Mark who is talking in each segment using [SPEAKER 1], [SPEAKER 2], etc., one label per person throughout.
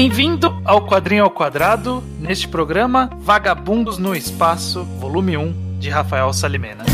[SPEAKER 1] Bem-vindo ao Quadrinho ao Quadrado, neste programa Vagabundos no Espaço, volume 1, de Rafael Salimena.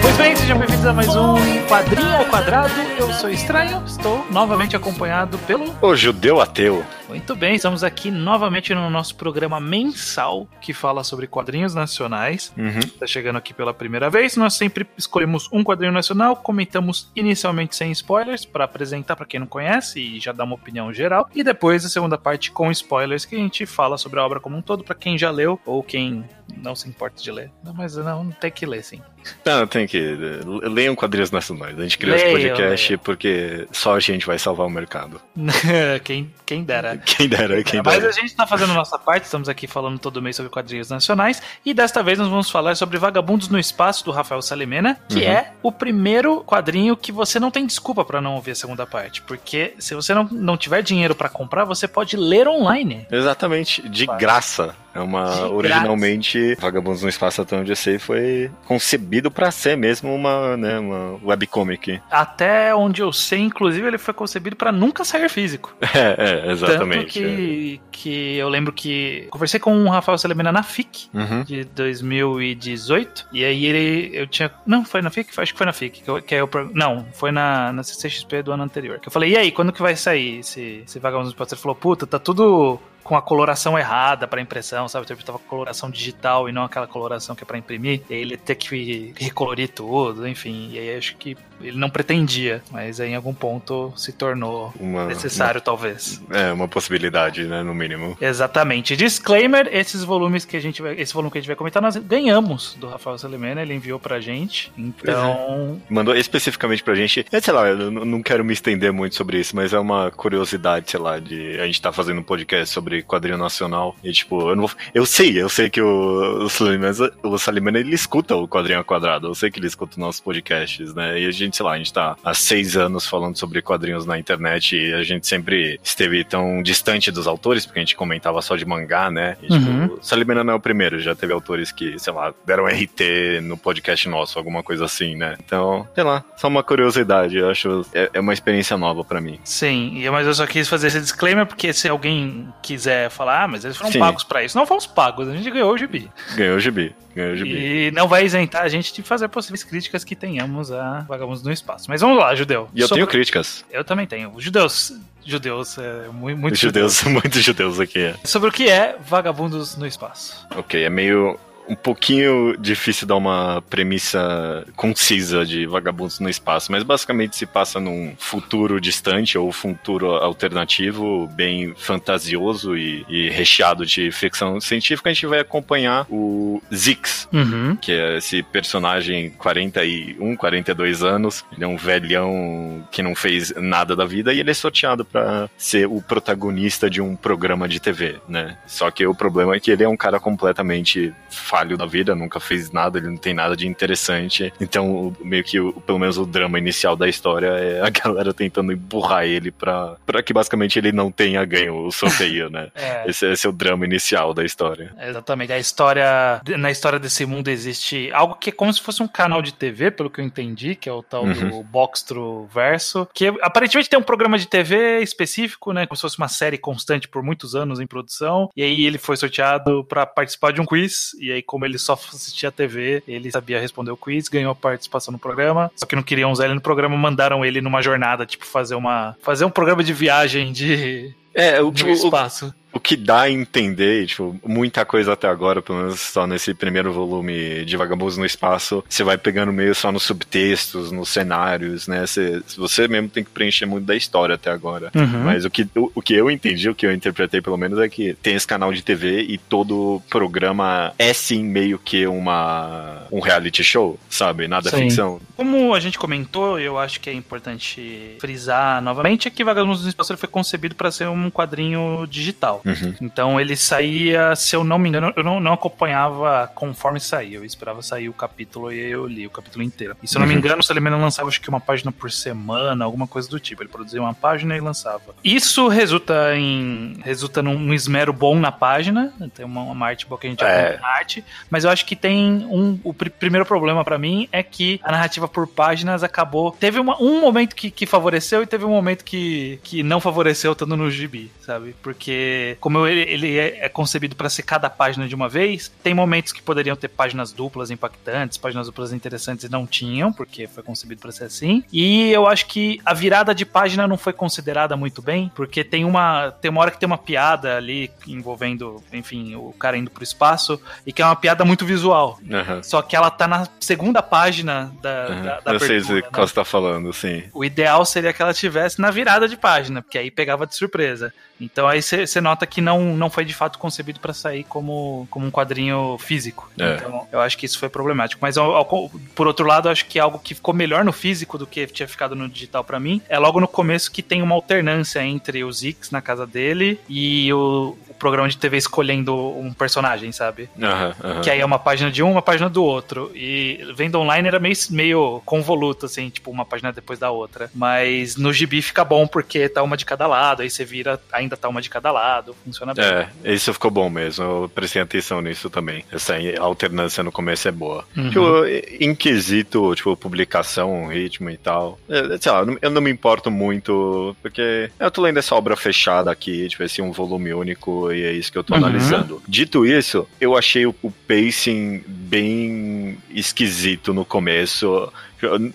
[SPEAKER 1] Pois bem, sejam bem-vindos a mais um Quadrinho ao Quadrado. Eu sou Estranho, estou novamente acompanhado pelo
[SPEAKER 2] O judeu ateu.
[SPEAKER 1] Muito bem, estamos aqui novamente no nosso programa mensal que fala sobre quadrinhos nacionais.
[SPEAKER 2] Uhum.
[SPEAKER 1] Está chegando aqui pela primeira vez. Nós sempre escolhemos um quadrinho nacional, comentamos inicialmente sem spoilers para apresentar para quem não conhece e já dar uma opinião geral. E depois a segunda parte com spoilers que a gente fala sobre a obra como um todo para quem já leu ou quem não se importa de ler. Não, mas não, não tem que ler sim.
[SPEAKER 2] Não, tem que. Leiam quadrinhos nacionais. A gente criou esse
[SPEAKER 1] Leiam,
[SPEAKER 2] podcast porque só a gente vai salvar o mercado.
[SPEAKER 1] quem, quem dera.
[SPEAKER 2] Quem dera, quem
[SPEAKER 1] Mas
[SPEAKER 2] dera.
[SPEAKER 1] a gente está fazendo a nossa parte, estamos aqui falando todo mês sobre quadrinhos nacionais, e desta vez nós vamos falar sobre Vagabundos no Espaço, do Rafael Salimena, que
[SPEAKER 2] Uhum.
[SPEAKER 1] é o primeiro quadrinho que você não tem desculpa para não ouvir a segunda parte, porque se você não, não tiver dinheiro para comprar, você pode ler online.
[SPEAKER 2] Exatamente, de
[SPEAKER 1] Claro.
[SPEAKER 2] graça. É uma.
[SPEAKER 1] De
[SPEAKER 2] originalmente, Vagabundos no Espaço até onde eu sei foi concebido pra ser mesmo uma, né, uma webcomic.
[SPEAKER 1] Até onde eu sei, inclusive, ele foi concebido para nunca sair físico.
[SPEAKER 2] É, é, exatamente.
[SPEAKER 1] Tanto que, que eu lembro que conversei com o Rafael Salimena na FIC,
[SPEAKER 2] é. Uhum.
[SPEAKER 1] de 2018. E aí ele. Eu tinha. Não, foi na FIC? Acho que foi na FIC. Que, eu, que aí eu não, foi na, na CCXP do ano anterior. Que eu falei, e aí, quando que vai sair esse, esse Vagabundos do Espaço? Ele falou, puta, tá tudo com a coloração errada pra impressão, sabe? Tipo, tava com coloração digital e não aquela coloração que é pra imprimir. E ele ia ter que recolorir tudo, enfim. E aí acho que ele não pretendia, mas aí em algum ponto se tornou
[SPEAKER 2] Uma,
[SPEAKER 1] necessário, talvez.
[SPEAKER 2] uma- é, uma possibilidade, né, no mínimo.
[SPEAKER 1] Exatamente. Disclaimer: esses volumes que a gente vai. Esse volume que a gente vai comentar, nós ganhamos do Rafael Salimena, ele enviou pra gente. Então.
[SPEAKER 2] Mandou especificamente pra gente. É, sei lá, eu não não quero me estender muito sobre isso, mas é uma curiosidade, sei lá, de a gente tá fazendo um podcast sobre quadrinho nacional. E tipo, eu não vou. Eu sei, eu sei que o, o Salimena, o Salimena ele escuta o quadrinho quadrado. Eu sei que ele escuta os nossos podcasts, né? E a gente, sei lá, a gente tá há seis anos falando sobre quadrinhos na internet e a gente sempre esteve tão distante dos autores, porque a gente comentava só de mangá, né? E, tipo,
[SPEAKER 1] Uhum.
[SPEAKER 2] o Salimena não é o primeiro, já teve autores que, sei lá, deram RT no podcast nosso, alguma coisa assim, né? Então, sei lá, só uma curiosidade, eu acho, é, é uma experiência nova pra mim.
[SPEAKER 1] Sim, mas eu só quis fazer esse disclaimer porque se alguém quiser falar, ah, mas eles foram
[SPEAKER 2] Sim.
[SPEAKER 1] pagos pra isso. Não fomos pagos, a gente ganhou o gibi.
[SPEAKER 2] Ganhou o gibi, ganhou o gibi.
[SPEAKER 1] E não vai isentar a gente de fazer possíveis críticas que tenhamos a Vagabundos no Espaço. Mas vamos lá, Judeu.
[SPEAKER 2] E eu
[SPEAKER 1] Sobre-
[SPEAKER 2] tenho críticas.
[SPEAKER 1] Eu também tenho. Judeus. Judeus, é, muito, muito
[SPEAKER 2] Muitos judeus, muitos judeus aqui.
[SPEAKER 1] Sobre o que é Vagabundos no Espaço.
[SPEAKER 2] Ok, é meio um pouquinho difícil dar uma premissa concisa de vagabundos no espaço, mas basicamente se passa num futuro distante ou futuro alternativo, bem fantasioso e, e recheado de ficção científica. A gente vai acompanhar o Zix,
[SPEAKER 1] Uhum.
[SPEAKER 2] que é esse personagem 41, 42 anos. Ele é um velhão que não fez nada da vida e ele é sorteado pra ser o protagonista de um programa de TV, né? Só que o problema é que ele é um cara completamente falho da vida, nunca fez nada, ele não tem nada de interessante. Então, meio que o, pelo menos o drama inicial da história é a galera tentando empurrar ele pra, pra que basicamente ele não tenha ganho o sorteio, né?
[SPEAKER 1] É.
[SPEAKER 2] Esse, esse é o drama inicial da história.
[SPEAKER 1] Exatamente. A história. Na história desse mundo existe algo que é como se fosse um canal de TV, pelo que eu entendi, que é o tal do Boxtro Verso. Que aparentemente tem um programa de TV específico, né? Como se fosse uma série constante por muitos anos em produção. E aí ele foi sorteado pra participar de um quiz. E aí, como ele só assistia a TV, ele sabia responder o quiz, ganhou participação no programa. Só que não queriam usar ele no programa, mandaram ele numa jornada, tipo, fazer uma. fazer um programa de viagem de.
[SPEAKER 2] É, o,
[SPEAKER 1] de um
[SPEAKER 2] o,
[SPEAKER 1] espaço.
[SPEAKER 2] O que dá a entender, tipo, muita coisa até agora, pelo menos só nesse primeiro volume de Vagabundos no Espaço, você vai pegando meio só nos subtextos, nos cenários, né? Você, você mesmo tem que preencher muito da história até agora.
[SPEAKER 1] Uhum.
[SPEAKER 2] Mas o que, o, o que eu entendi, o que eu interpretei pelo menos, é que tem esse canal de TV e todo programa é sim meio que uma um reality show, sabe? Nada é
[SPEAKER 1] Sim.
[SPEAKER 2] ficção.
[SPEAKER 1] Como a gente comentou, eu acho que é importante frisar novamente é que Vagabundos no Espaço ele foi concebido para ser como um quadrinho digital. Uhum. Então ele saía, se eu não me engano, eu não, não acompanhava conforme saía. Eu esperava sair o capítulo e eu li o capítulo inteiro. E se eu não me uhum. engano, o Salimena lançava acho que uma página por semana, alguma coisa do tipo. Ele produzia uma página e lançava. Isso resulta em resulta num esmero bom na página. Tem uma, uma arte boa que a gente é. na arte. Mas eu acho que tem um. O pr primeiro problema para mim é que a narrativa por páginas acabou. Teve uma, um momento que, que favoreceu e teve um momento que, que não favoreceu estando no gibi, sabe? Porque, como ele, ele é, é concebido para ser cada página de uma vez, tem momentos que poderiam ter páginas duplas impactantes, páginas duplas interessantes e não tinham, porque foi concebido para ser assim. E eu acho que a virada de página não foi considerada muito bem, porque tem uma, tem uma hora que tem uma piada ali envolvendo, enfim, o cara indo pro espaço, e que é uma piada muito visual. Uhum. Só que ela tá na segunda página da, uhum. da, da
[SPEAKER 2] Eu sei o que né? você tá falando, sim.
[SPEAKER 1] O ideal seria que ela tivesse na virada de página, porque aí pegava de surpresa. Então aí você nota que não, não foi de fato concebido para sair como, como um quadrinho físico. É. Então eu acho que isso foi problemático. Mas ao, ao, por outro lado, eu acho que algo que ficou melhor no físico do que tinha ficado no digital para mim é logo no começo que tem uma alternância entre os X na casa dele e o, o programa de TV escolhendo um personagem, sabe? Uhum, uhum. Que aí é uma página de um, uma página do outro. E vendo online era meio, meio convoluto, assim, tipo, uma página depois da outra. Mas no gibi fica bom porque tá uma de cada lado, aí você vira ainda ainda tá uma de cada lado, funciona bem.
[SPEAKER 2] É, isso ficou bom mesmo, eu prestei atenção nisso também. Essa alternância no começo é boa. Uhum. Tipo, em quesito, tipo, publicação, ritmo e tal, é, sei lá, eu não me importo muito, porque eu tô lendo essa obra fechada aqui, tipo, esse um volume único e é isso que eu tô uhum. analisando. Dito isso, eu achei o, o pacing bem esquisito no começo.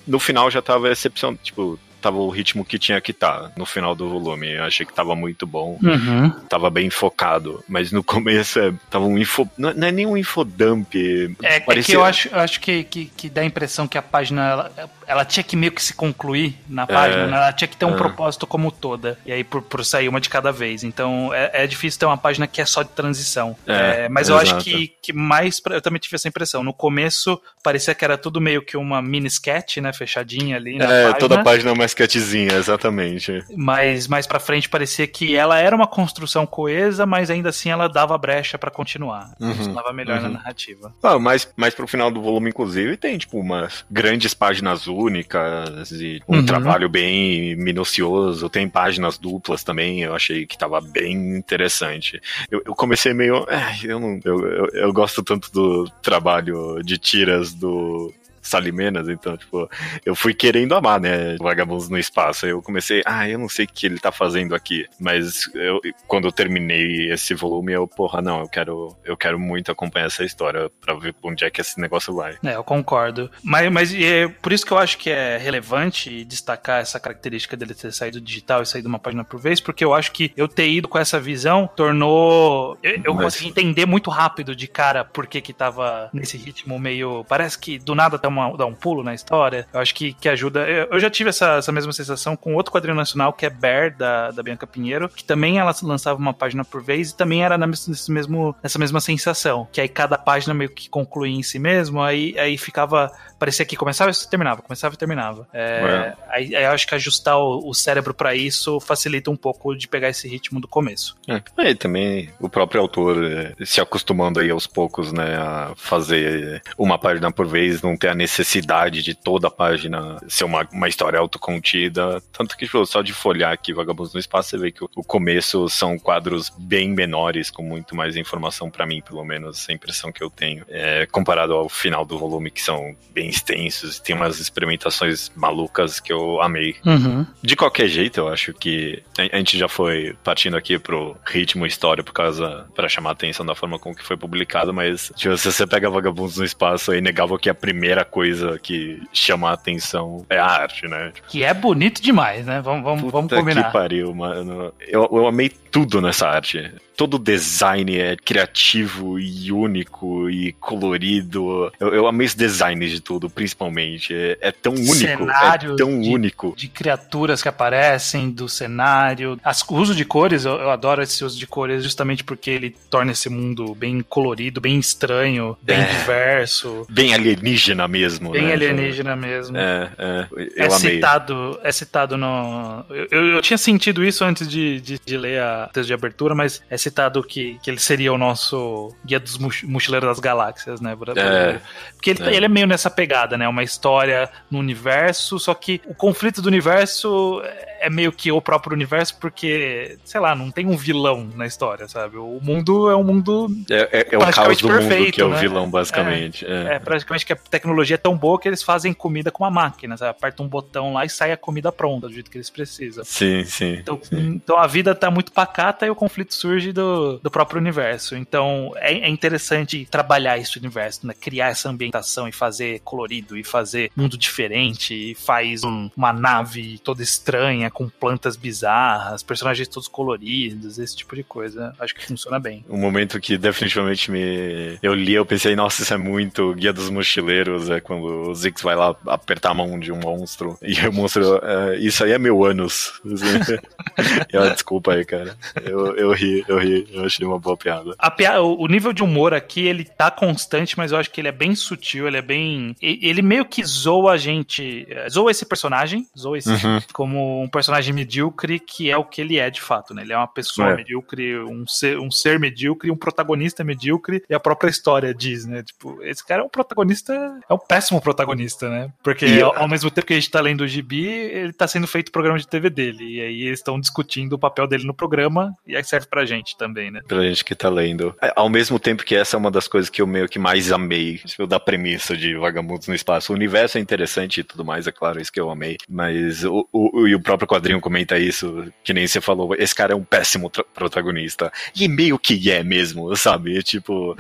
[SPEAKER 2] No final já tava excepcional, tipo, tava o ritmo que tinha que estar tá no final do volume. Eu achei que tava muito bom. Uhum. Tava bem focado. Mas no começo é, tava um info. Não, não é nem um infodump.
[SPEAKER 1] É, parecia... é que eu acho, acho que, que, que, dá a impressão que a página ela, ela tinha que meio que se concluir na é. página. É, ela tinha que ter um é. propósito como toda. E aí por, por sair uma de cada vez. Então é, é difícil ter uma página que é só de transição. É, é mas eu acho que, que mais. Pra, eu também tive essa impressão. No começo parecia que era tudo meio que uma mini sketch, né? Fechadinha ali.
[SPEAKER 2] é, página. toda a página mais sketchzinha, exatamente.
[SPEAKER 1] Mas mais pra frente parecia que ela era uma construção coesa, mas ainda assim ela dava brecha para continuar. Uhum, funcionava melhor uhum. na narrativa.
[SPEAKER 2] Ah, mas mais pro final do volume, inclusive, tem, tipo, umas grandes páginas únicas e um uhum. trabalho bem minucioso. Tem páginas duplas também, eu achei que tava bem interessante. Eu, eu comecei meio. É, eu, não, eu, eu, eu gosto tanto do trabalho de tiras do Salimenas, então, tipo, eu fui querendo amar, né? Vagabundos no Espaço. Aí eu comecei, ah, eu não sei o que ele tá fazendo aqui. Mas eu, quando eu terminei esse volume, eu, porra, não, eu quero, eu quero muito acompanhar essa história pra ver onde é que esse negócio vai.
[SPEAKER 1] É, eu concordo. Mas, mas é por isso que eu acho que é relevante destacar essa característica dele ter saído digital e saído uma página por vez, porque eu acho que eu ter ido com essa visão tornou. Eu, eu mas... consegui entender muito rápido de cara por que que tava nesse ritmo meio. Parece que do nada tá uma, dar um pulo na história. Eu acho que, que ajuda. Eu, já tive essa, essa mesma sensação com outro quadrinho nacional, que é Bear, da, da Bianca Pinheiro, que também ela lançava uma página por vez e também era nesse mesmo, nessa mesma sensação. Que aí cada página meio que concluía em si mesmo, aí, aí ficava. Parecia que começava e terminava, começava e terminava. É, aí, aí, eu acho que ajustar o, o cérebro para isso facilita um pouco de pegar esse ritmo do começo.
[SPEAKER 2] É, e também o próprio autor é, se acostumando aí aos poucos, né, a fazer uma página por vez, não ter a necessidade de toda a página ser uma, uma história autocontida. Tanto que, tipo, só de folhar aqui Vagabundos no Espaço, você vê que o, o começo são quadros bem menores, com muito mais informação para mim, pelo menos, a impressão que eu tenho. É, comparado ao final do volume, que são bem extensos, tem umas experimentações malucas que eu amei. Uhum. De qualquer jeito, eu acho que a, a gente já foi partindo aqui pro ritmo história por causa para chamar a atenção da forma como que foi publicado, mas tipo, se você pega Vagabundos no Espaço, é inegável que a primeira coisa que chama a atenção é a arte, né?
[SPEAKER 1] Que é bonito demais, né? Vamos, vamos, vamos combinar.
[SPEAKER 2] que pariu, mano. Eu, eu amei tudo nessa arte todo o design é criativo e único e colorido. Eu, eu amei esse design de tudo, principalmente. É, é tão único. É cenário é tão
[SPEAKER 1] de,
[SPEAKER 2] único.
[SPEAKER 1] De criaturas que aparecem, do cenário. As, o uso de cores, eu, eu, adoro esse uso de cores justamente porque ele torna esse mundo bem colorido, bem estranho, bem é, diverso.
[SPEAKER 2] Bem alienígena mesmo.
[SPEAKER 1] Bem
[SPEAKER 2] né?
[SPEAKER 1] alienígena mesmo.
[SPEAKER 2] É, é.
[SPEAKER 1] Eu é amei. Citado, é citado no. Eu, eu, tinha sentido isso antes de, de, de ler a texto de abertura, mas é citado que, que ele seria o nosso guia dos mochileiros das galáxias, né? É, Porque ele, é. ele é meio nessa pegada, né? Uma história no universo, só que o conflito do universo é meio que o próprio universo, porque, sei lá, não tem um vilão na história, sabe? O mundo é um mundo.
[SPEAKER 2] É, é, é o caos do perfeito, mundo que é o né? vilão, basicamente.
[SPEAKER 1] É, é, é, praticamente que a tecnologia é tão boa que eles fazem comida com uma máquina, sabe? Aperta um botão lá e sai a comida pronta, do jeito que eles precisam.
[SPEAKER 2] Sim, sim.
[SPEAKER 1] Então,
[SPEAKER 2] sim.
[SPEAKER 1] então a vida tá muito pacata e o conflito surge do, do próprio universo. Então é, é interessante trabalhar esse universo, né? Criar essa ambientação e fazer colorido e fazer mundo diferente e faz um, uma nave toda estranha com plantas bizarras, personagens todos coloridos, esse tipo de coisa. Acho que funciona bem.
[SPEAKER 2] Um momento que definitivamente me. Eu li, eu pensei, nossa, isso é muito Guia dos Mochileiros, é quando o Zix vai lá apertar a mão de um monstro e o monstro. É, isso aí é meu ânus. eu, desculpa aí, cara. Eu, eu ri, eu ri, eu achei uma boa piada.
[SPEAKER 1] A piada. O nível de humor aqui, ele tá constante, mas eu acho que ele é bem sutil, ele é bem. Ele meio que zoa a gente. Zoa esse personagem, zoa esse uhum. como um personagem personagem medíocre que é o que ele é de fato, né? Ele é uma pessoa é. medíocre, um ser, um ser medíocre, um protagonista medíocre, e a própria história diz, né? Tipo, esse cara é um protagonista, é um péssimo protagonista, né? Porque e, ao, ao, mesmo tempo que a gente tá lendo o gibi, ele tá sendo feito o programa de TV dele, e aí eles estão discutindo o papel dele no programa, e aí serve pra gente também, né?
[SPEAKER 2] Pra gente que tá lendo. É, ao mesmo tempo que essa é uma das coisas que eu meio que mais amei, tipo, da premissa de Vagabundos no Espaço. O universo é interessante e tudo mais, é claro, isso que eu amei, mas o, o, o, o próprio quadrinho comenta isso, que nem você falou, esse cara é um péssimo protagonista. E meio que é mesmo, sabe? Tipo.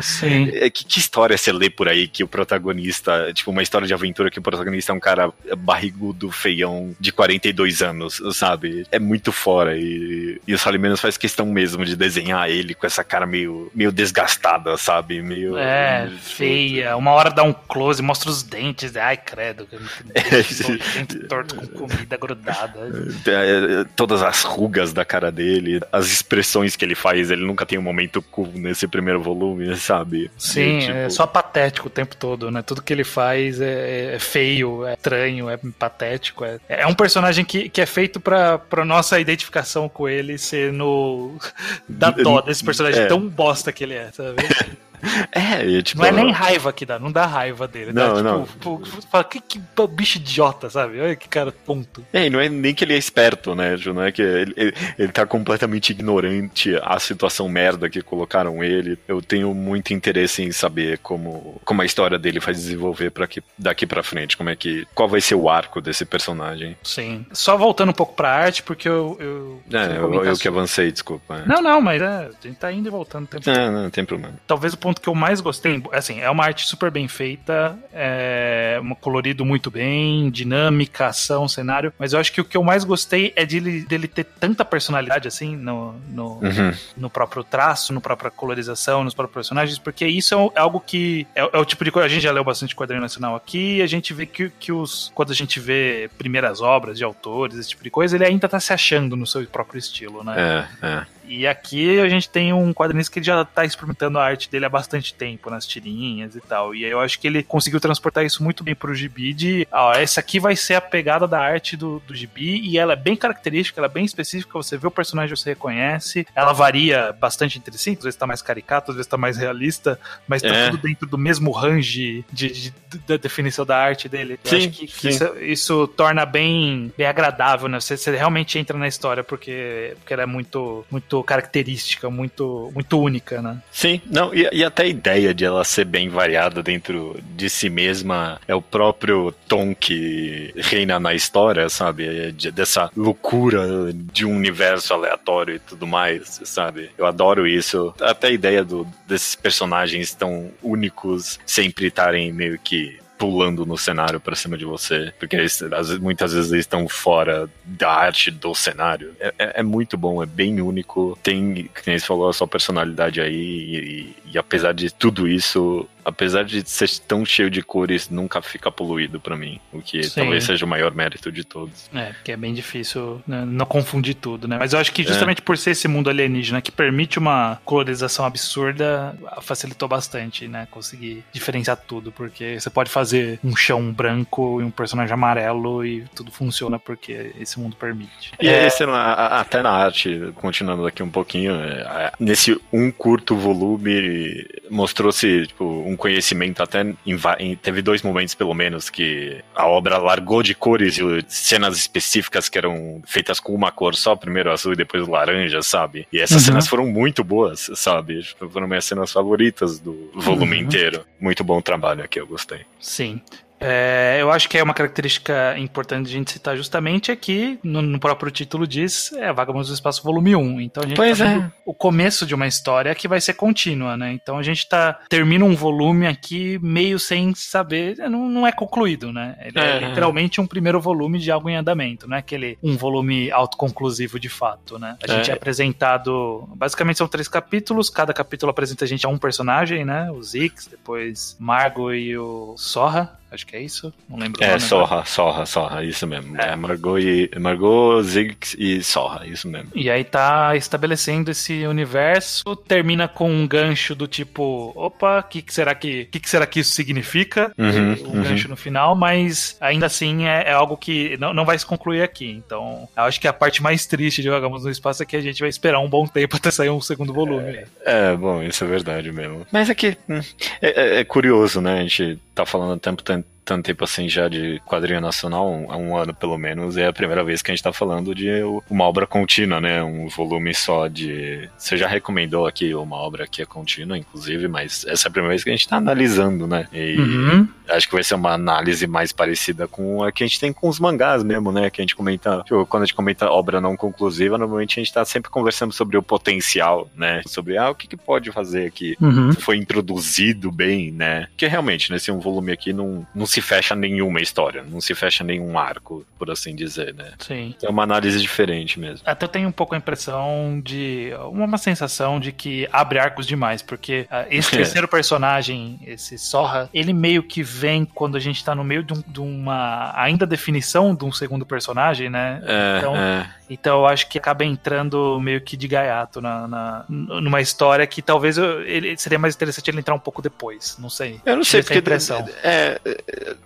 [SPEAKER 2] É, que, que, história você lê por aí que o protagonista, tipo, uma história de aventura que o protagonista é um cara barrigudo, feião, de 42 anos, sabe? É muito fora. E, e o Sally Menos faz questão mesmo de desenhar ele com essa cara meio, meio desgastada, sabe? Meio.
[SPEAKER 1] É, feia. Uma hora dá um close, mostra os dentes. Ai, credo. É, dente torto com comida grudada.
[SPEAKER 2] É, todas as rugas da cara dele, as expressões que ele faz, ele nunca tem um momento cool nesse primeiro volume, sabe?
[SPEAKER 1] Sim, tipo... é só patético o tempo todo, né? Tudo que ele faz é, é feio, é estranho, é patético. É, é um personagem que, que é feito pra, pra nossa identificação com ele ser no. da dó desse personagem é. tão bosta que ele é, sabe?
[SPEAKER 2] É, tipo,
[SPEAKER 1] não é nem raiva que dá, não dá raiva dele. Não, dá, não. Tipo, fala, que, que bicho idiota, sabe? Olha que cara tonto.
[SPEAKER 2] É, e não é nem que ele é esperto, né? Não é que ele, ele, ele tá completamente ignorante à situação merda que colocaram ele. Eu tenho muito interesse em saber como, como a história dele vai desenvolver para que daqui para frente, como é que qual vai ser o arco desse personagem.
[SPEAKER 1] Sim. Só voltando um pouco pra arte, porque eu. eu
[SPEAKER 2] é, eu, eu que avancei, desculpa.
[SPEAKER 1] É. Não, não, mas é, a gente tá indo e voltando.
[SPEAKER 2] Tempo é, não, não tem problema.
[SPEAKER 1] Talvez o ponto que eu mais gostei, assim, é uma arte super bem feita, é um colorido muito bem, dinâmica, ação, cenário, mas eu acho que o que eu mais gostei é dele, dele ter tanta personalidade, assim, no, no, uhum. no próprio traço, no própria colorização, nos próprios personagens, porque isso é, algo que é, é, o tipo de coisa, a gente já leu bastante quadrinho nacional aqui, a gente vê que, que os, quando a gente vê primeiras obras de autores, esse tipo de coisa, ele ainda tá se achando no seu próprio estilo,
[SPEAKER 2] né? É, é.
[SPEAKER 1] E aqui a gente tem um quadrinista que já tá experimentando a arte dele há bastante tempo, nas tirinhas e tal. E eu acho que ele conseguiu transportar isso muito bem pro gibi de, ó, essa aqui vai ser a pegada da arte do, do gibi e ela é bem característica, ela é bem específica, você vê o personagem, você reconhece. Ela varia bastante entre si, às vezes tá mais caricato, às vezes tá mais realista, mas tá é. tudo dentro do mesmo range de, de, de, da definição da arte dele. Eu sim, acho que, que isso, isso, torna bem, bem agradável, né? Você, você realmente entra na história porque, porque ela é muito, muito muito característica, muito, muito única, né?
[SPEAKER 2] Sim, não, e, e até a ideia de ela ser bem variada dentro de si mesma é o próprio tom que reina na história, sabe? É de, dessa loucura de um universo aleatório e tudo mais, sabe? Eu adoro isso. Até a ideia do, desses personagens tão únicos sempre estarem meio que pulando no cenário para cima de você, porque eles, muitas vezes eles estão fora da arte do cenário. É, é, é muito bom, é bem único. Tem, como você falou, a sua personalidade aí, e, e apesar de tudo isso, apesar de ser tão cheio de cores, nunca fica poluído para mim. O que Sim. talvez seja o maior mérito de todos.
[SPEAKER 1] É, porque é bem difícil né, não confundir tudo, né? Mas eu acho que justamente é. por ser esse mundo alienígena que permite uma colorização absurda, facilitou bastante, né? Conseguir diferenciar tudo, porque você pode fazer um chão branco e um personagem amarelo e tudo funciona porque esse mundo permite.
[SPEAKER 2] E é... esse, até na arte, continuando aqui um pouquinho, é, nesse um curto volume mostrou-se tipo, um um conhecimento até em, em, teve dois momentos pelo menos que a obra largou de cores e cenas específicas que eram feitas com uma cor só, primeiro azul e depois laranja, sabe? E essas uhum. cenas foram muito boas, sabe? Foram minhas cenas favoritas do volume uhum. inteiro. Muito bom trabalho aqui, eu gostei.
[SPEAKER 1] Sim. É, eu acho que é uma característica importante a gente citar justamente aqui, no, no, próprio título diz, é Vagabundos do Espaço Volume 1. Então a gente pois tá é. o começo de uma história que vai ser contínua, né? Então a gente tá termina um volume aqui meio sem saber, não, não é concluído, né? Ele é. é literalmente um primeiro volume de algo em andamento, não é aquele um volume autoconclusivo de fato, né? A gente é, é apresentado, basicamente são três capítulos, cada capítulo apresenta a gente a um personagem, né? O Zix, depois Margo e o Sorra acho que é isso, não lembro.
[SPEAKER 2] É, Sorra, Sorra, Sorra, isso mesmo. É. é Margot, e, Margot, Ziggs e Sorra, isso mesmo.
[SPEAKER 1] E aí tá estabelecendo esse universo, termina com um gancho do tipo, opa, o que, que, será que, que, que será que isso significa? Uhum, o uhum. gancho no final, mas ainda assim é, é, algo que não, não vai se concluir aqui. Então, eu acho que a parte mais triste de Vagamos no Espaço é que a gente vai esperar um bom tempo até sair um segundo volume.
[SPEAKER 2] É, é bom, isso é verdade mesmo. Mas é que hum, é, é, é curioso, né? A gente tá falando há tempo tanto tanto tempo assim já de quadrinho nacional, um, há um ano pelo menos, é a primeira vez que a gente tá falando de uma obra contínua, né? Um volume só de. Você já recomendou aqui uma obra que é contínua, inclusive, mas essa é a primeira vez que a gente tá analisando, né? E uhum. acho que vai ser uma análise mais parecida com a que a gente tem com os mangás mesmo, né? Que a gente comenta. Tipo, quando a gente comenta obra não conclusiva, normalmente a gente tá sempre conversando sobre o potencial, né? Sobre ah, o que, que pode fazer aqui. Uhum. Foi introduzido bem, né? Que realmente, nesse um volume aqui não, não se fecha nenhuma história, não se fecha nenhum arco, por assim dizer, né?
[SPEAKER 1] Sim.
[SPEAKER 2] É uma análise diferente mesmo.
[SPEAKER 1] Até eu tenho um pouco a impressão de. uma sensação de que abre arcos demais, porque uh, esse terceiro personagem, esse Sorra, ele meio que vem quando a gente tá no meio de, um, de uma ainda definição de um segundo personagem, né? É, então, é. Então eu acho que acaba entrando meio que de gaiato na, na numa história que talvez eu, ele seria mais interessante ele entrar um pouco depois, não sei.
[SPEAKER 2] Eu não sei, porque impressão. É,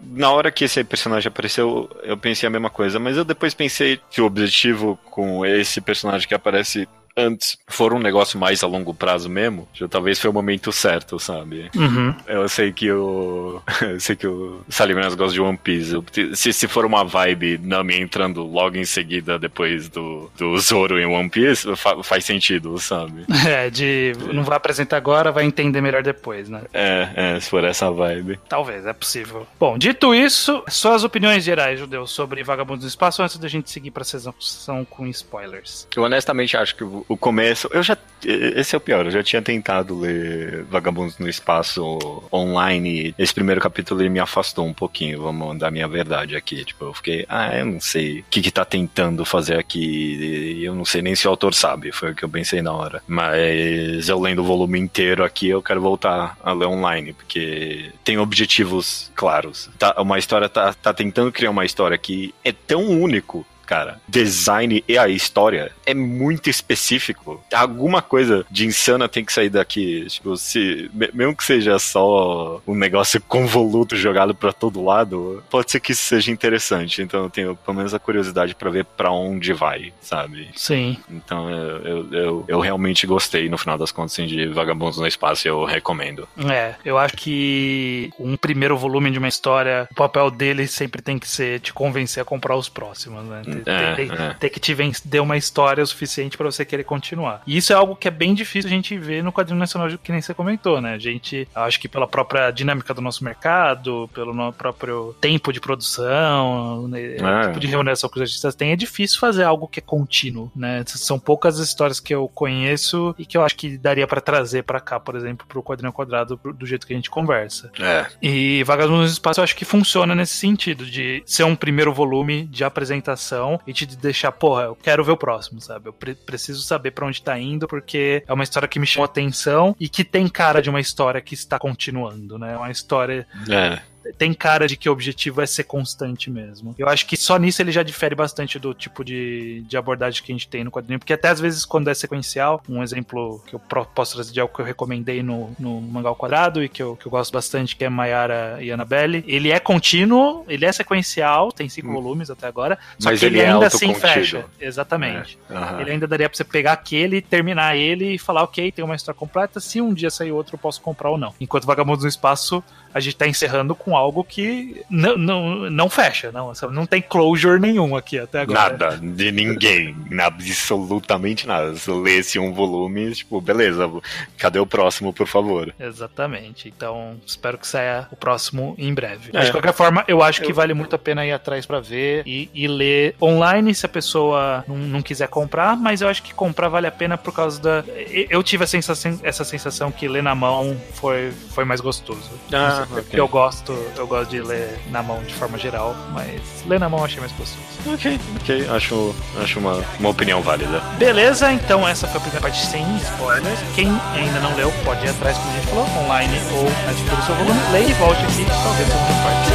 [SPEAKER 2] na hora que esse personagem apareceu, eu pensei a mesma coisa, mas eu depois pensei que o objetivo com esse personagem que aparece antes for um negócio mais a longo prazo mesmo, já talvez foi o momento certo, sabe? Uhum. Eu sei que o. eu sei que o Salinas gosta de One Piece. Se, se for uma vibe Nami entrando logo em seguida depois do, do Zoro em One Piece, fa, faz sentido, sabe?
[SPEAKER 1] É, de. Não vai apresentar agora, vai entender melhor depois, né?
[SPEAKER 2] É, é, se for essa vibe.
[SPEAKER 1] Talvez, é possível. Bom, dito isso, só as opiniões gerais, Judeu, sobre Vagabundos do Espaço antes da gente seguir pra sessão com spoilers.
[SPEAKER 2] Eu honestamente acho que o começo. Eu já. Esse é o pior, eu já tinha tentado ler Vagabundos no Espaço online. Esse primeiro capítulo ele me afastou um pouquinho, vamos dar minha verdade aqui. Tipo, eu fiquei, ah, eu não sei o que, que tá tentando fazer aqui. Eu não sei nem se o autor sabe, foi o que eu pensei na hora. Mas eu lendo o volume inteiro aqui, eu quero voltar a ler online, porque tem objetivos claros. Tá, uma história tá, tá tentando criar uma história que é tão único cara, design e a história é muito específico. Alguma coisa de insana tem que sair daqui. Tipo, se, mesmo que seja só um negócio convoluto jogado para todo lado, pode ser que isso seja interessante. Então eu tenho pelo menos a curiosidade para ver para onde vai, sabe?
[SPEAKER 1] Sim.
[SPEAKER 2] Então eu, eu, eu, realmente gostei no final das contas assim, de Vagabundos no Espaço eu recomendo.
[SPEAKER 1] É, eu acho que um primeiro volume de uma história, o papel dele sempre tem que ser te convencer a comprar os próximos, né? Ele é, tem, é. tem, que te vender uma história o suficiente para você querer continuar. E isso é algo que é bem difícil a gente ver no quadrinho nacional, que nem você comentou, né? A gente, acho que pela própria dinâmica do nosso mercado, pelo próprio tempo de produção, né, é. tipo de remuneração que os artistas têm, é difícil fazer algo que é contínuo, né? São poucas histórias que eu conheço e que eu acho que daria para trazer para cá, por exemplo, pro quadrinho quadrado do jeito que a gente conversa.
[SPEAKER 2] É.
[SPEAKER 1] E Vagabundo no Espaço eu acho que funciona nesse sentido, de ser um primeiro volume de apresentação e te deixar, porra, eu quero ver o próximo, sabe? Eu pre preciso saber para onde tá indo, porque é uma história que me chamou atenção e que tem cara de uma história que está continuando, né? Uma história.
[SPEAKER 2] É
[SPEAKER 1] tem cara de que o objetivo é ser constante mesmo. Eu acho que só nisso ele já difere bastante do tipo de, de abordagem que a gente tem no quadrinho, porque até às vezes quando é sequencial, um exemplo que eu posso trazer de algo que eu recomendei no, no Mangal Quadrado e que eu, que eu gosto bastante, que é Mayara e Annabelle, ele é contínuo, ele é sequencial, tem cinco hum. volumes até agora, só
[SPEAKER 2] Mas
[SPEAKER 1] que
[SPEAKER 2] ele,
[SPEAKER 1] ele
[SPEAKER 2] é
[SPEAKER 1] ainda assim fecha. Exatamente.
[SPEAKER 2] É. Uhum.
[SPEAKER 1] Ele ainda daria pra você pegar aquele, terminar ele e falar, ok, tem uma história completa, se um dia sair outro eu posso comprar ou não. Enquanto Vagabundos no Espaço, a gente tá encerrando com algo que não, não, não fecha, não, não tem closure nenhum aqui até agora.
[SPEAKER 2] Nada, de ninguém, absolutamente nada. Se eu lesse um volume, tipo, beleza, cadê o próximo, por favor?
[SPEAKER 1] Exatamente, então espero que saia o próximo em breve. É. Mas de qualquer forma, eu acho que eu... vale muito a pena ir atrás para ver e, e, ler online se a pessoa não, não, quiser comprar, mas eu acho que comprar vale a pena por causa da. Eu tive a sensação, essa sensação que ler na mão foi, foi mais gostoso.
[SPEAKER 2] Ah,
[SPEAKER 1] okay. eu gosto, eu gosto de ler na mão de forma geral, mas ler na mão eu achei mais gostoso.
[SPEAKER 2] Ok, ok, acho, acho uma, uma opinião válida.
[SPEAKER 1] Beleza, então essa foi a primeira parte sem spoilers. Quem ainda não leu, pode ir atrás, como a gente falou, online ou adquirir o seu volume. Leia e volte aqui, talvez a outra parte.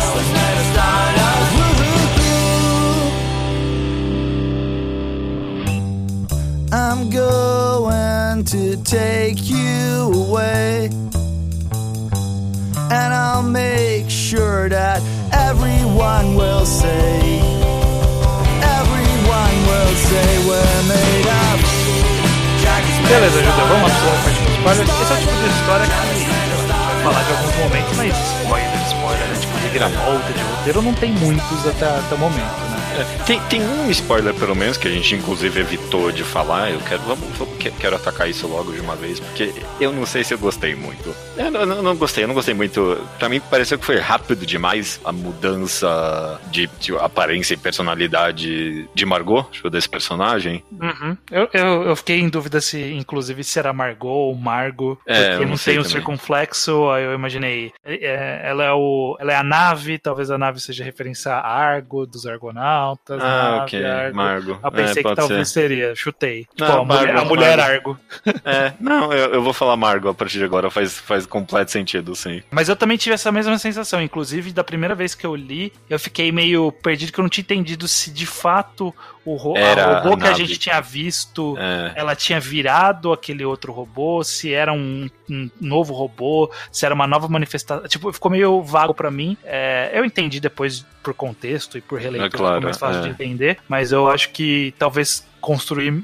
[SPEAKER 1] I'm going to take you away. And I'll make sure that everyone will say, everyone will say we're made up. Beleza, Judeu, vamos lá para parte Esse é o tipo de história que vai falar de alguns momentos, mas spoiler, spoiler, né? tipo de gravata, de roteiro, não tem muitos até, até o momento, né?
[SPEAKER 2] É, tem, tem um spoiler, pelo menos, que a gente inclusive evitou de falar. Eu quero, vamos, vamos, quero atacar isso logo de uma vez, porque eu não sei se eu gostei muito. Eu não, não, não gostei, eu não gostei muito. Pra mim, pareceu que foi rápido demais a mudança de, de aparência e personalidade de Margot, tipo, desse personagem.
[SPEAKER 1] Uhum. Eu, eu, eu, fiquei em dúvida se, inclusive, se era Margot ou Margo, é, porque não, não tem o um circunflexo. Aí eu imaginei. É, ela, é o, ela é a nave, talvez a nave seja referência a Argo, dos Argonautas astronautas.
[SPEAKER 2] Ah, ok.
[SPEAKER 1] Argo.
[SPEAKER 2] Margo.
[SPEAKER 1] Eu pensei é, que talvez ser. seria. Chutei. Não, a, Margo, mulher, a mulher Argo.
[SPEAKER 2] É, não, eu, eu, vou falar Margo a partir de agora. Faz, faz completo sentido, sim.
[SPEAKER 1] Mas eu também tive essa mesma sensação. Inclusive, da primeira vez que eu li, eu fiquei meio perdido, que eu não tinha entendido se de fato o ro era robô a que a gente tinha visto, é. ela tinha virado aquele outro robô, se era um, um, novo robô, se era uma nova manifestação. Tipo, ficou meio vago para mim. É, eu entendi depois por contexto e por releitura, é claro, mais fácil é. de entender, mas eu acho que talvez construir,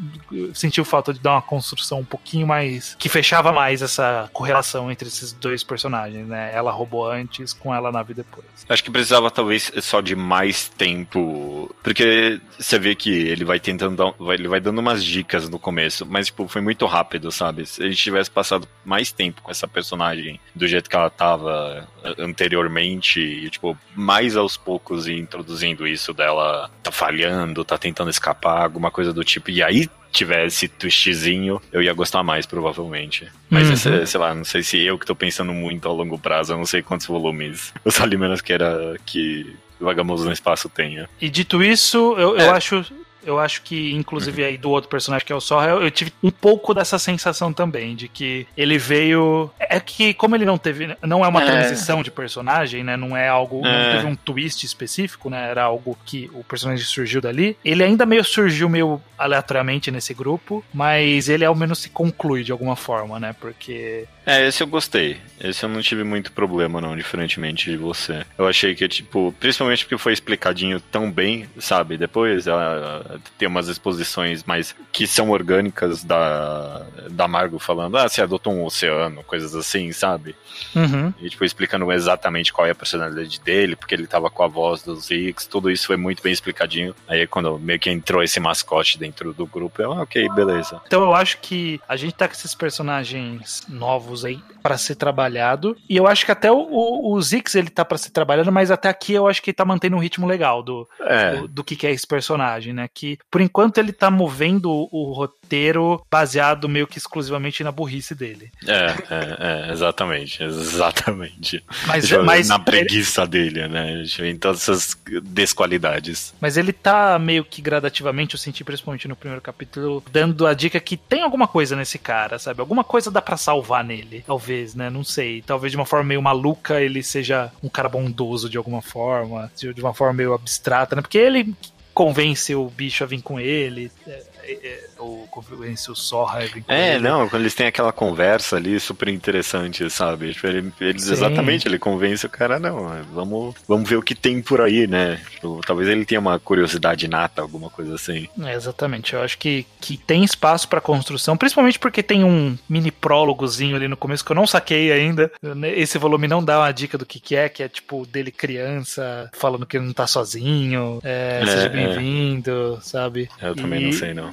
[SPEAKER 1] sentiu falta de dar uma construção um pouquinho mais. que fechava mais essa correlação entre esses dois personagens, né? Ela roubou antes com ela nave depois.
[SPEAKER 2] Acho que precisava talvez só de mais tempo. Porque você vê que ele vai tentando dar, ele vai dando umas dicas no começo, mas tipo, foi muito rápido, sabe? Se a gente tivesse passado mais tempo com essa personagem do jeito que ela tava anteriormente, e tipo, mais aos poucos introduzindo isso dela tá falhando, tá tentando escapar, alguma coisa do tipo, e aí tivesse twistzinho, eu ia gostar mais, provavelmente. Mas, uhum. sei, sei lá, não sei se eu que tô pensando muito a longo prazo, eu não sei quantos volumes o Salimenas queira que Vagabundo no Espaço tenha.
[SPEAKER 1] E dito isso, eu, é. eu acho eu acho que, inclusive, uhum. aí do outro personagem que é o Sorra, eu, eu, tive um pouco dessa sensação também, de que ele veio. É que, como ele não teve. Não é uma é. transição de personagem, né? Não é algo. É. Não teve um twist específico, né? Era algo que o personagem surgiu dali. Ele ainda meio surgiu meio aleatoriamente nesse grupo, mas ele ao menos se conclui de alguma forma, né? Porque.
[SPEAKER 2] É, esse eu gostei. Esse eu não tive muito problema, não, diferentemente de você. Eu achei que, tipo, principalmente porque foi explicadinho tão bem, sabe? Depois ela Tem umas exposições mais que são orgânicas da, da Margo falando, ah, você adotou um oceano, coisas assim, sabe?
[SPEAKER 1] Uhum.
[SPEAKER 2] E tipo, explicando exatamente qual é a personalidade dele, porque ele tava com a voz dos Ziggs, tudo isso foi muito bem explicadinho. Aí quando meio que entrou esse mascote dentro do grupo, eu, ah, ok, beleza.
[SPEAKER 1] Então eu acho que a gente tá com esses personagens novos aí para ser trabalhado. E eu acho que até o, o, o Zix ele tá para ser trabalhado, mas até aqui eu acho que ele tá mantendo um ritmo legal do,
[SPEAKER 2] É.
[SPEAKER 1] do, do que, que é esse personagem, né? Que por enquanto ele tá movendo o roteiro baseado meio que exclusivamente na burrice dele.
[SPEAKER 2] É, é, é, exatamente, exatamente.
[SPEAKER 1] Mas,
[SPEAKER 2] Tipo,
[SPEAKER 1] mas,
[SPEAKER 2] na preguiça dele, né? Em todas essas desqualidades.
[SPEAKER 1] mas ele tá meio que gradativamente, eu senti principalmente no primeiro capítulo, dando a dica que tem alguma coisa nesse cara, sabe? Alguma coisa dá pra salvar nele, talvez, né? Não sei. Talvez de uma forma meio maluca ele seja um cara bondoso de alguma forma, de uma forma meio abstrata, né? Porque ele convence o bicho a vir com ele, é, é, é, ou convence o Sorra
[SPEAKER 2] É, não, quando eles têm aquela conversa ali super interessante, sabe? Tipo, ele, eles
[SPEAKER 1] Sim.
[SPEAKER 2] exatamente, ele convence o cara, não, é, vamos, vamos ver o que tem por aí, né? Tipo, talvez ele tenha uma curiosidade nata, alguma coisa assim.
[SPEAKER 1] É, exatamente. Eu acho que, que tem espaço pra construção, principalmente porque tem um mini prólogozinho ali no começo que eu não saquei ainda. Esse volume não dá uma dica do que, que é, que é tipo dele criança, falando que ele não tá sozinho, é,
[SPEAKER 2] É,
[SPEAKER 1] seja bem-vindo, sabe?
[SPEAKER 2] Eu também
[SPEAKER 1] E-
[SPEAKER 2] não sei, não.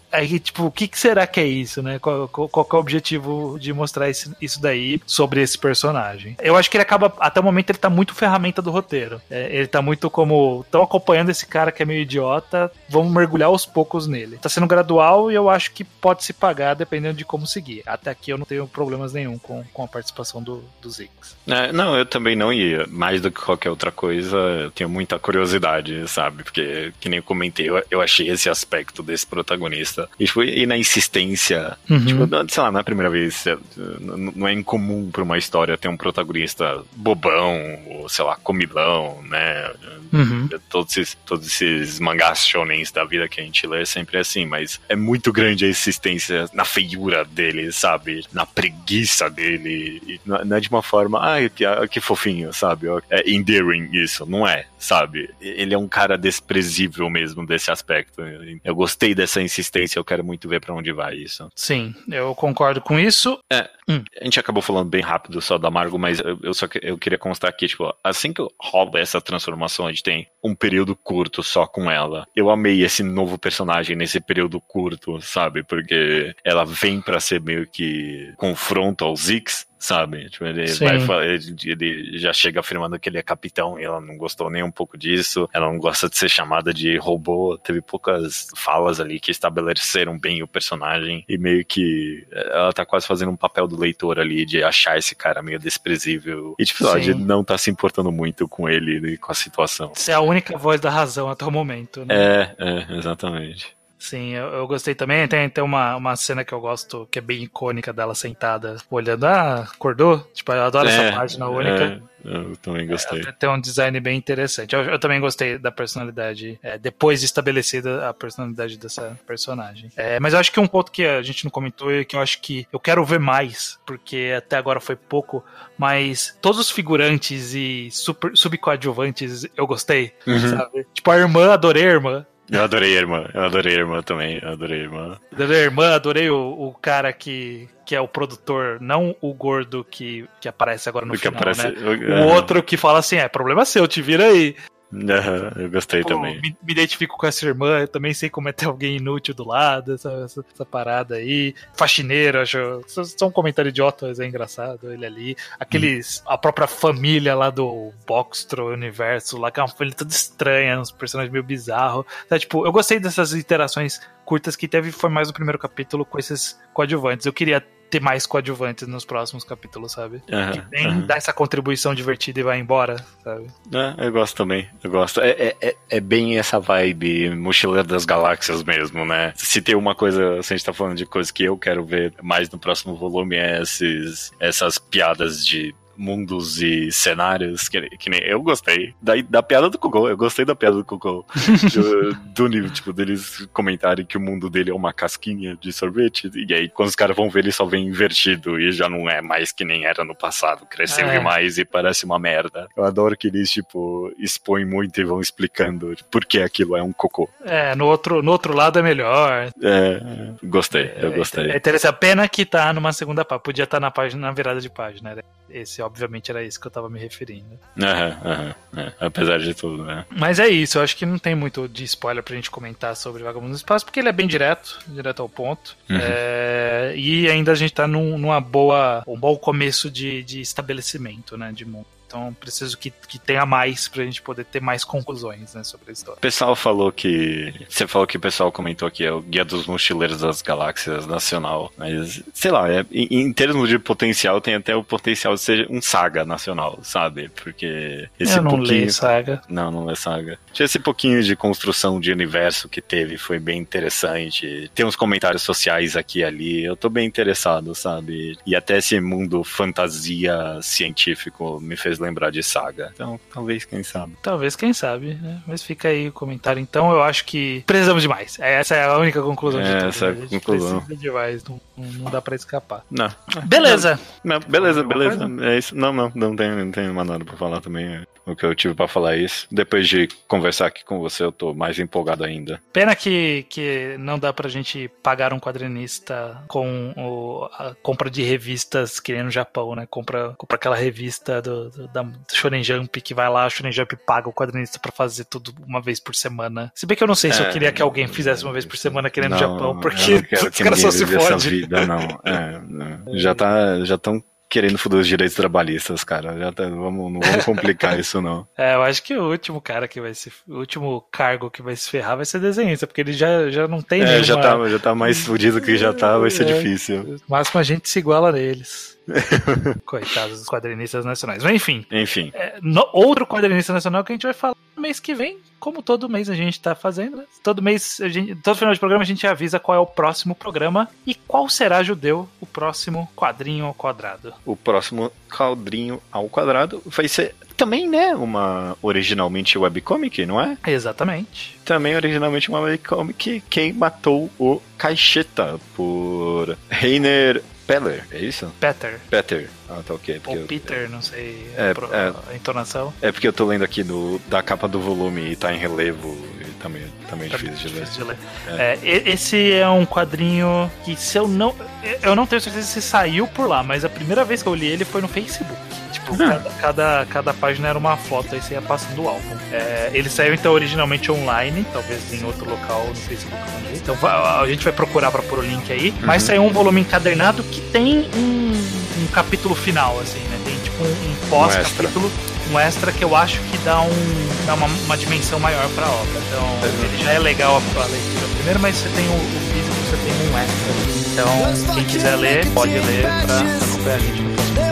[SPEAKER 1] Aí, tipo, o que, que será que é isso, né? Qual, qual, qual é o objetivo de mostrar esse- isso daí sobre esse personagem? Eu acho que ele acaba, até o momento, ele tá muito ferramenta do roteiro. É, ele tá muito como, estão acompanhando esse cara que é meio idiota, vamos mergulhar aos poucos nele. Tá sendo gradual e eu acho que pode se pagar dependendo de como seguir. Até aqui eu não tenho problemas nenhum com, com a participação do, do Ziggs.
[SPEAKER 2] É, não, eu também não ia. Mais do que qualquer outra coisa, eu tenho muita curiosidade, sabe? Porque, que nem eu comentei, eu, eu achei esse aspecto desse protagonista. E, tipo, e na insistência.
[SPEAKER 1] Uhum.
[SPEAKER 2] Tipo, sei lá, não é a primeira vez. é, Não é incomum pra uma história ter um protagonista bobão, ou sei lá, comilão, né?
[SPEAKER 1] Uhum.
[SPEAKER 2] Todos esses, todos esses mangás shonens da vida que a gente lê é sempre assim, mas é muito grande a insistência na feiura dele, sabe? Na preguiça dele. E não não é de uma forma, ai, que, ah, que fofinho, sabe? É endearing isso, não é, sabe? Ele é um cara desprezível mesmo desse aspecto. Eu gostei dessa insistência, eu quero muito ver pra onde vai isso.
[SPEAKER 1] Sim, eu concordo com isso.
[SPEAKER 2] A gente acabou falando bem rápido só da Margo, mas eu, eu só que, eu queria constar aqui, tipo, assim que rola essa transformação, a gente tem um período curto só com ela. Eu amei esse novo personagem nesse período curto, sabe? Porque ela vem pra ser meio que confronto aos Zix, sabe? Tipo, ele,
[SPEAKER 1] Sim.
[SPEAKER 2] vai, ele, ele já chega afirmando que ele é capitão e ela não gostou nem um pouco disso. Ela não gosta de ser chamada de robô. Teve poucas falas ali que estabeleceram bem o personagem e meio que ela tá quase fazendo um papel do leitor ali de achar esse cara meio desprezível e tipo, de não tá se importando muito com ele e com a situação.
[SPEAKER 1] Você é a única voz da razão até o momento, né?
[SPEAKER 2] É, é, exatamente.
[SPEAKER 1] Sim, eu, eu gostei também. Tem, tem uma, uma cena que eu gosto, que é bem icônica dela sentada, olhando, ah, acordou? Tipo, eu adoro essa página única.
[SPEAKER 2] é, eu também gostei.
[SPEAKER 1] Tem um design bem interessante. Eu, eu também gostei da personalidade, é, depois de estabelecida a personalidade dessa personagem. É, mas eu acho que um ponto que a gente não comentou é que eu acho que eu quero ver mais, porque até agora foi pouco, mas todos os figurantes e super, subcoadjuvantes eu gostei,
[SPEAKER 2] Uhum.
[SPEAKER 1] sabe? Tipo, a irmã, adorei a irmã.
[SPEAKER 2] Eu adorei a irmã, eu adorei a irmã também, eu adorei a irmã.
[SPEAKER 1] Adorei a irmã, adorei o, o cara que, que é o produtor, não o gordo que, que aparece agora no
[SPEAKER 2] Do que
[SPEAKER 1] final,
[SPEAKER 2] aparece-
[SPEAKER 1] né? O
[SPEAKER 2] Aham.
[SPEAKER 1] outro que fala assim, é, problema seu, te vira aí.
[SPEAKER 2] Aham, eu gostei
[SPEAKER 1] Pô,
[SPEAKER 2] também.
[SPEAKER 1] Me, me identifico com essa irmã, eu também sei como é ter alguém inútil do lado, essa, essa, essa parada aí. Faxineiro, acho. Só, um comentário idiota, mas é engraçado ele ali. Aqueles. A própria família lá do Boxtro Universo, lá que é uma família toda estranha, uns personagens meio bizarros. Tá, tipo, eu gostei dessas interações curtas que teve, foi mais no primeiro capítulo com esses coadjuvantes. Eu queria ter mais coadjuvantes nos próximos capítulos, sabe? Que
[SPEAKER 2] aham.
[SPEAKER 1] dá essa contribuição divertida e vai embora, sabe?
[SPEAKER 2] É, eu gosto também, eu gosto. É, é, é- é bem essa vibe Mochileiro das Galáxias mesmo, né? Se tem uma coisa, se a gente tá falando de coisa que eu quero ver mais no próximo volume, é esses, essas piadas de mundos e cenários que, que nem eu gostei. Da, da piada do Google, eu gostei da piada do Google. do, nível, tipo, deles comentarem que o mundo dele é uma casquinha de sorvete. E aí, quando os caras vão ver, ele só vem invertido e já não é mais que nem era no passado. Cresceu é. demais e parece uma merda. Eu adoro que eles, tipo, expõem muito e vão explicando por que aquilo é um cocô.
[SPEAKER 1] É, no outro, no outro lado é melhor.
[SPEAKER 2] É, gostei, eu gostei.
[SPEAKER 1] É, é interessante. A pena que tá numa segunda página. Podia estar tá na página, na virada de página. Né? Esse, obviamente, era isso que eu tava me referindo.
[SPEAKER 2] Aham, aham. É, apesar de tudo, né?
[SPEAKER 1] Mas é isso, eu acho que não tem muito de spoiler pra gente comentar sobre Vagabundo no Espaço, porque ele é bem direto, direto ao ponto. Uhum. É, e ainda a gente tá num, numa boa, um bom começo de, de estabelecimento, né, de mundo. Então preciso que, que tenha mais pra gente poder ter mais conclusões né, sobre a história.
[SPEAKER 2] O pessoal falou que. Você falou que o pessoal comentou que é o Guia dos Mochileiros das Galáxias Nacional. Mas, sei lá, é, em, em, termos de potencial, tem até o potencial de ser um saga nacional, sabe? Porque esse
[SPEAKER 1] Eu não
[SPEAKER 2] pouquinho.
[SPEAKER 1] Saga.
[SPEAKER 2] Não, não é saga. Esse pouquinho de construção de universo que teve, foi bem interessante. Tem uns comentários sociais aqui e ali. Eu tô bem interessado, sabe? E até esse mundo fantasia científico me fez lembrar de Saga. Então, talvez, quem sabe.
[SPEAKER 1] Talvez, quem sabe, né? Mas fica aí o comentário. Então, eu acho que precisamos de mais. Essa é a única conclusão
[SPEAKER 2] é,
[SPEAKER 1] de tudo.
[SPEAKER 2] Essa é a, conclusão.
[SPEAKER 1] Precisa de mais, não, não dá pra escapar.
[SPEAKER 2] Não.
[SPEAKER 1] Beleza.
[SPEAKER 2] Não, beleza, beleza. É isso. Não, não, não tem, não tem mais nada pra falar também. O que eu tive pra falar é isso. Depois de conversar aqui com você, eu tô mais empolgado ainda.
[SPEAKER 1] Pena que, que não dá pra gente pagar um quadrinista com o, a compra de revistas que nem no Japão, né? Compra, compra aquela revista do, do da Shonen Jump que vai lá, a Shonen Jump paga o quadrinista para fazer tudo uma vez por semana. Se bem que eu não sei é, se eu é. queria que alguém fizesse uma vez por semana aqui no Japão, porque os caras só se fodem.
[SPEAKER 2] Não, é, não. Já tá, já estão querendo foder os direitos trabalhistas, cara. Já tá, vamos, não vamos complicar isso, não.
[SPEAKER 1] É, eu acho que o último cara que vai se. O último cargo que vai se ferrar vai ser desenhista, porque ele já, já não tem.
[SPEAKER 2] É, já, tá, já tá mais fudido que já tá, vai ser é, difícil.
[SPEAKER 1] No máximo a gente se iguala neles. Coitados dos quadrinistas nacionais. Mas enfim.
[SPEAKER 2] Enfim.
[SPEAKER 1] É, no, outro quadrinista nacional que a gente vai falar mês que vem, como todo mês a gente tá fazendo, né? Todo mês, a gente, todo final de programa a gente avisa qual é o próximo programa e qual será, Judeu, o próximo quadrinho ao quadrado.
[SPEAKER 2] O próximo quadrinho ao quadrado vai ser também, né, uma originalmente webcomic, não é?
[SPEAKER 1] Exatamente.
[SPEAKER 2] Também originalmente uma webcomic, quem matou o Caixeta por Reiner Peller, é isso?
[SPEAKER 1] Peter.
[SPEAKER 2] Peter. Ah, tá ok.
[SPEAKER 1] Ou eu, Peter,
[SPEAKER 2] é,
[SPEAKER 1] não sei é, a, é, a entonação.
[SPEAKER 2] É porque eu tô lendo aqui do, da capa do volume e tá em relevo e também, também é tá difícil, de ler. Difícil de ler.
[SPEAKER 1] É. É, esse é um quadrinho que se eu não... Eu não tenho certeza se saiu por lá, mas a primeira vez que eu li ele foi no Facebook. Tipo, ah. cada, cada, cada, página era uma foto, aí você ia passando o álbum. É, ele saiu então originalmente online, talvez em outro local no Facebook. Então a gente vai procurar para pôr o link aí. Uhum. Mas saiu um volume encadernado que tem um, um capítulo final, assim, né? Tem tipo um, um pós-capítulo, um, extra que eu acho que dá, um, dá uma, uma dimensão maior pra obra. Então uhum. ele já é legal a, a leitura primeiro, mas você tem o, o físico, você tem um extra. Então, quem quiser ler, pode ler pra acompanhar a gente no próximo.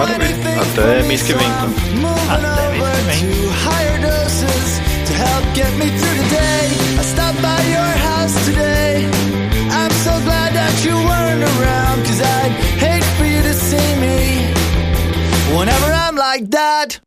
[SPEAKER 2] Maravilha. Até mês que vem, então.
[SPEAKER 1] Até mês que vem. Get me through the I stopped by your house today. I'm so glad that you weren't around, cause I'd hate for you to see me whenever I'm like that.